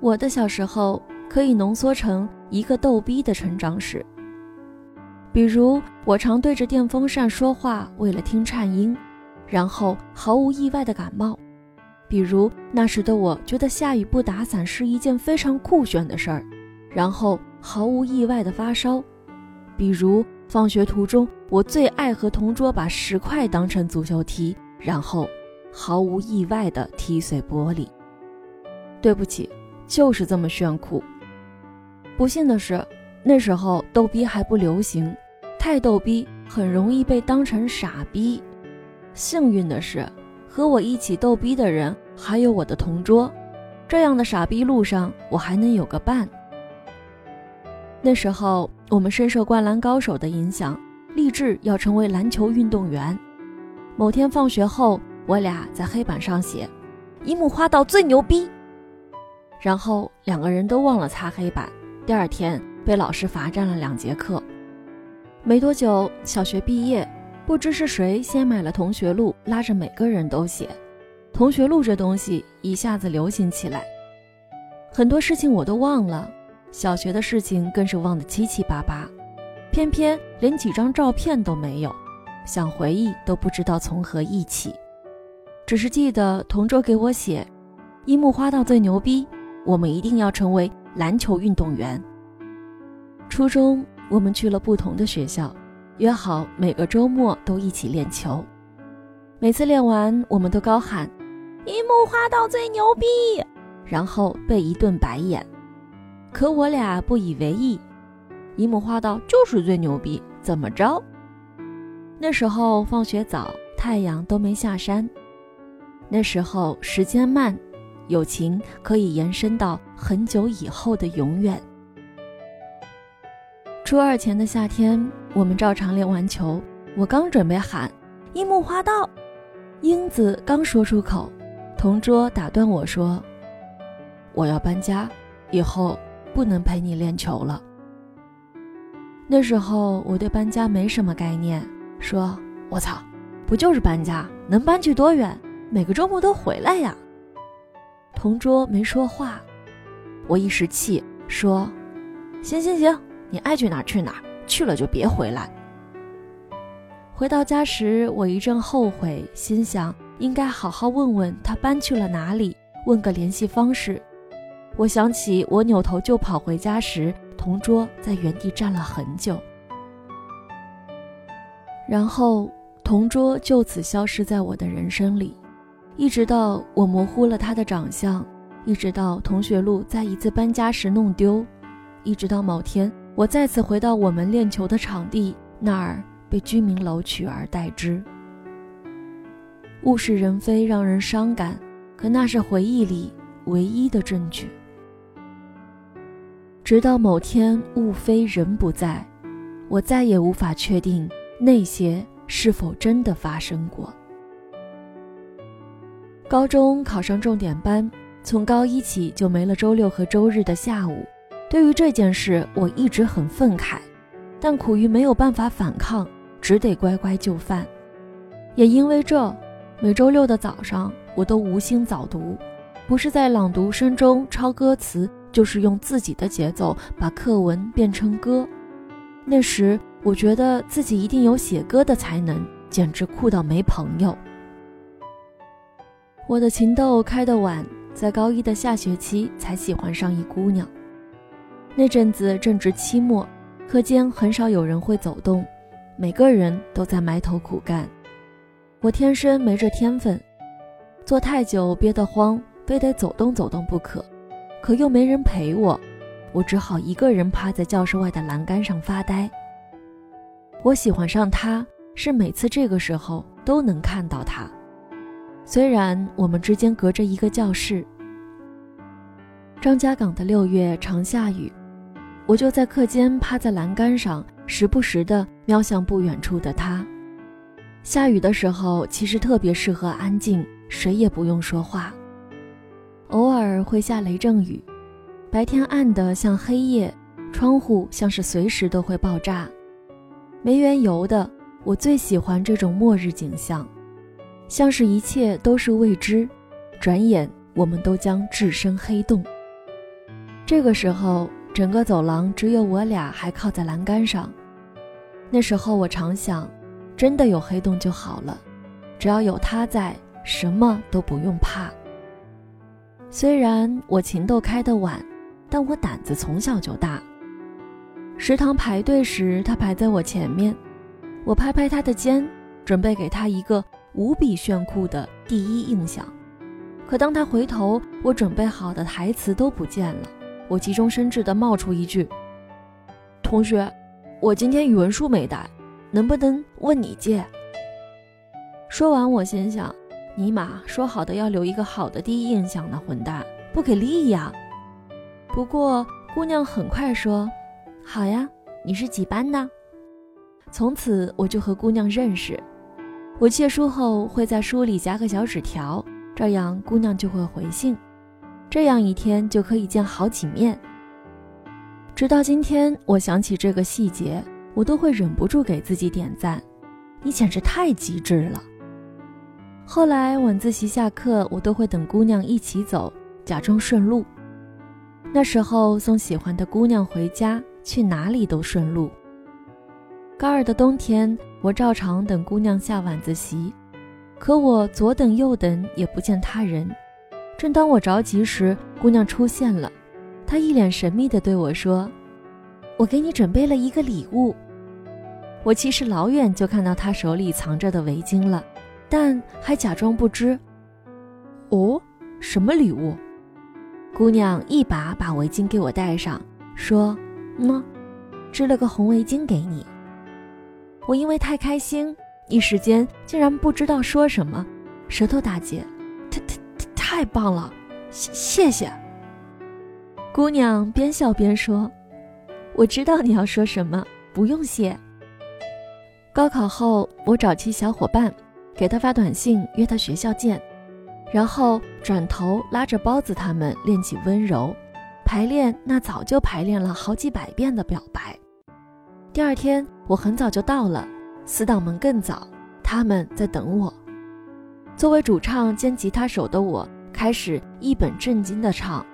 我的小时候可以浓缩成一个逗逼的成长史。比如，我常对着电风扇说话，为了听颤音，然后毫无意外的感冒；比如，那时的我觉得下雨不打伞是一件非常酷炫的事儿，然后毫无意外的发烧；比如，放学途中我最爱和同桌把石块当成足球踢，然后毫无意外的踢碎玻璃。对不起，就是这么炫酷。不幸的是，那时候逗逼还不流行。太逗逼，很容易被当成傻逼。幸运的是，和我一起逗逼的人还有我的同桌，这样的傻逼路上，我还能有个伴。那时候，我们深受《灌篮高手》的影响，立志要成为篮球运动员。某天放学后，我俩在黑板上写“樱木花道最牛逼”，然后两个人都忘了擦黑板。第二天被老师罚站了两节课。没多久，小学毕业，不知是谁先买了同学录，拉着每个人都写。同学录这东西一下子流行起来，很多事情我都忘了，小学的事情更是忘得七七八八，偏偏连几张照片都没有，想回忆都不知道从何忆起，只是记得同桌给我写：“樱木花道最牛逼，我们一定要成为篮球运动员。”初中。我们去了不同的学校，约好每个周末都一起练球。每次练完，我们都高喊“樱木花道最牛逼”，然后被一顿白眼。可我俩不以为意，樱木花道就是最牛逼，怎么着？那时候放学早，太阳都没下山。那时候时间慢，友情可以延伸到很久以后的永远。初二前的夏天，我们照常练完球。我刚准备喊“樱木花道”，英子刚说出口，同桌打断我说：“我要搬家，以后不能陪你练球了。”那时候我对搬家没什么概念，说：“我操，不就是搬家，能搬去多远？每个周末都回来呀。”同桌没说话，我一时气说：“行行行。”你爱去哪儿去哪儿，去了就别回来。回到家时，我一阵后悔，心想应该好好问问他搬去了哪里，问个联系方式。我想起我扭头就跑回家时，同桌在原地站了很久，然后同桌就此消失在我的人生里，一直到我模糊了他的长相，一直到同学录在一次搬家时弄丢，一直到某天。我再次回到我们练球的场地，那儿被居民楼取而代之。物是人非，让人伤感，可那是回忆里唯一的证据。直到某天物非人不在，我再也无法确定那些是否真的发生过。高中考上重点班，从高一起就没了周六和周日的下午。对于这件事，我一直很愤慨，但苦于没有办法反抗，只得乖乖就范。也因为这，每周六的早上，我都无心早读，不是在朗读声中抄歌词，就是用自己的节奏把课文变成歌。那时，我觉得自己一定有写歌的才能，简直酷到没朋友。我的情窦开得晚，在高一的下学期才喜欢上一姑娘。那阵子正值期末，课间很少有人会走动，每个人都在埋头苦干。我天生没这天分，坐太久憋得慌，非得走动走动不可，可又没人陪我，我只好一个人趴在教室外的栏杆上发呆。我喜欢上他，是每次这个时候都能看到他，虽然我们之间隔着一个教室。张家港的六月常下雨。我就在课间趴在栏杆上，时不时地瞄向不远处的他。下雨的时候，其实特别适合安静，谁也不用说话。偶尔会下雷阵雨，白天暗得像黑夜，窗户像是随时都会爆炸。没缘由的，我最喜欢这种末日景象，像是一切都是未知，转眼我们都将置身黑洞。这个时候，整个走廊只有我俩还靠在栏杆上。那时候我常想，真的有黑洞就好了，只要有他在，什么都不用怕。虽然我情窦开得晚，但我胆子从小就大。食堂排队时，他排在我前面，我拍拍他的肩，准备给他一个无比炫酷的第一印象。可当他回头，我准备好的台词都不见了。我急中生智地冒出一句：“同学，我今天语文书没带，能不能问你借？”说完，我心想。尼玛，说好的要留一个好的第一印象呢，混蛋，不给力呀！不过姑娘很快说：“好呀，你是几班的？”从此我就和姑娘认识。我借书后会在书里夹个小纸条，这样姑娘就会回信，这样一天就可以见好几面。直到今天，我想起这个细节，我都会忍不住给自己点赞。你简直太机智了！后来晚自习下课，我都会等姑娘一起走，假装顺路。那时候送喜欢的姑娘回家，去哪里都顺路。高二的冬天，我照常等姑娘下晚自习，可我左等右等也不见他人。正当我着急时，姑娘出现了，她一脸神秘地对我说：“我给你准备了一个礼物。”我其实老远就看到她手里藏着的围巾了。但还假装不知。哦，什么礼物？姑娘一把把围巾给我戴上，说：“喏，织了个红围巾给你。”我因为太开心，一时间竟然不知道说什么，舌头打结。太太太棒了，谢谢谢。姑娘边笑边说：“我知道你要说什么，不用谢。”高考后，我找齐小伙伴。给他发短信约他学校见，然后转头拉着包子他们练起温柔，排练那早就排练了好几百遍的表白。第二天我很早就到了，死党们更早，他们在等我。作为主唱兼吉他手的我，开始一本正经地唱：“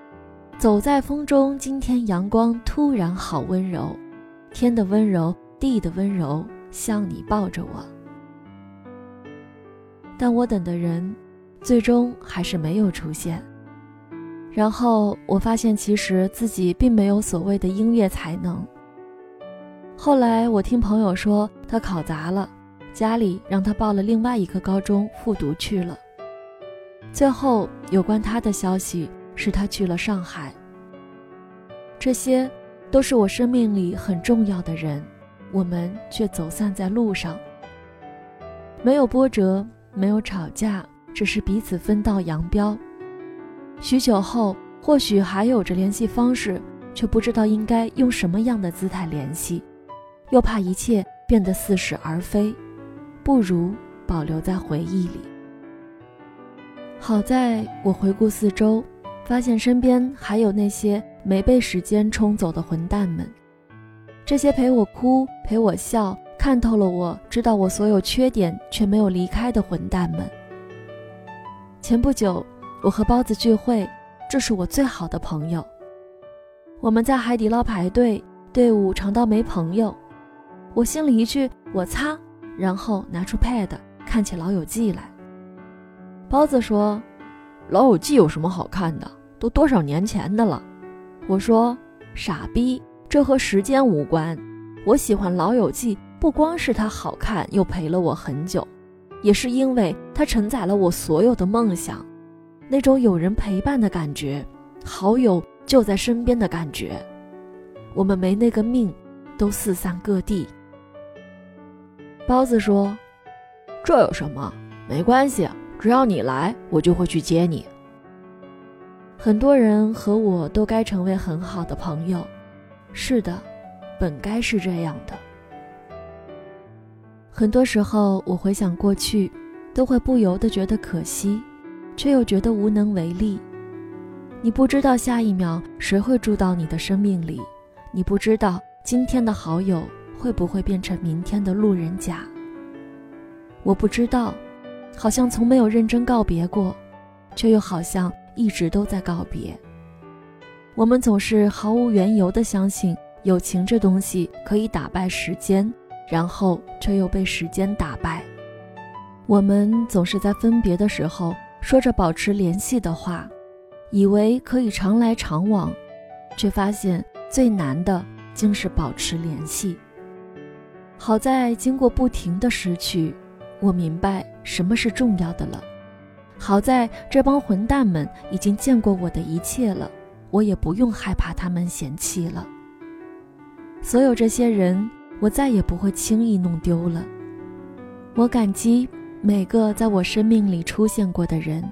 走在风中，今天阳光突然好温柔，天的温柔，地的温柔，像你抱着我。”但我等的人，最终还是没有出现。然后我发现，其实自己并没有所谓的音乐才能。后来我听朋友说，他考砸了，家里让他报了另外一个高中复读去了。最后有关他的消息是他去了上海。这些，都是我生命里很重要的人，我们却走散在路上，没有波折。没有吵架，只是彼此分道扬镳。许久后，或许还有着联系方式，却不知道应该用什么样的姿态联系，又怕一切变得似是而非，不如保留在回忆里。好在我回顾四周，发现身边还有那些没被时间冲走的混蛋们，这些陪我哭，陪我笑。看透了，我知道我所有缺点却没有离开的混蛋们。前不久，我和包子聚会，这是我最好的朋友。我们在海底捞排队，队伍长到没朋友。我心里一句“我擦”，然后拿出 pad 看起《老友记》来。包子说：“《老友记》有什么好看的？都多少年前的了。”我说：“傻逼，这和时间无关。我喜欢《老友记》。”不光是它好看，又陪了我很久，也是因为它承载了我所有的梦想，那种有人陪伴的感觉，好友就在身边的感觉。我们没那个命，都四散各地。包子说：“这有什么？没关系，只要你来，我就会去接你。”很多人和我都该成为很好的朋友，是的，本该是这样的。很多时候，我回想过去，都会不由得觉得可惜，却又觉得无能为力。你不知道下一秒谁会住到你的生命里，你不知道今天的好友会不会变成明天的路人甲。我不知道，好像从没有认真告别过，却又好像一直都在告别。我们总是毫无缘由地相信友情这东西可以打败时间，然后却又被时间打败。我们总是在分别的时候说着保持联系的话，以为可以常来常往，却发现最难的竟是保持联系。好在经过不停的失去，我明白什么是重要的了。好在这帮混蛋们已经见过我的一切了，我也不用害怕他们嫌弃了。所有这些人，我再也不会轻易弄丢了。我感激每个在我生命里出现过的人，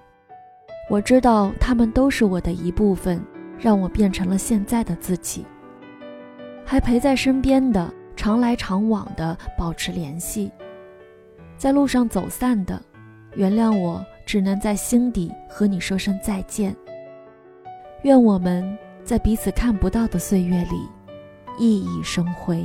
我知道他们都是我的一部分，让我变成了现在的自己。还陪在身边的，常来常往的保持联系，在路上走散的，原谅我。只能在心底和你说声再见。愿我们在彼此看不到的岁月里，熠熠生辉。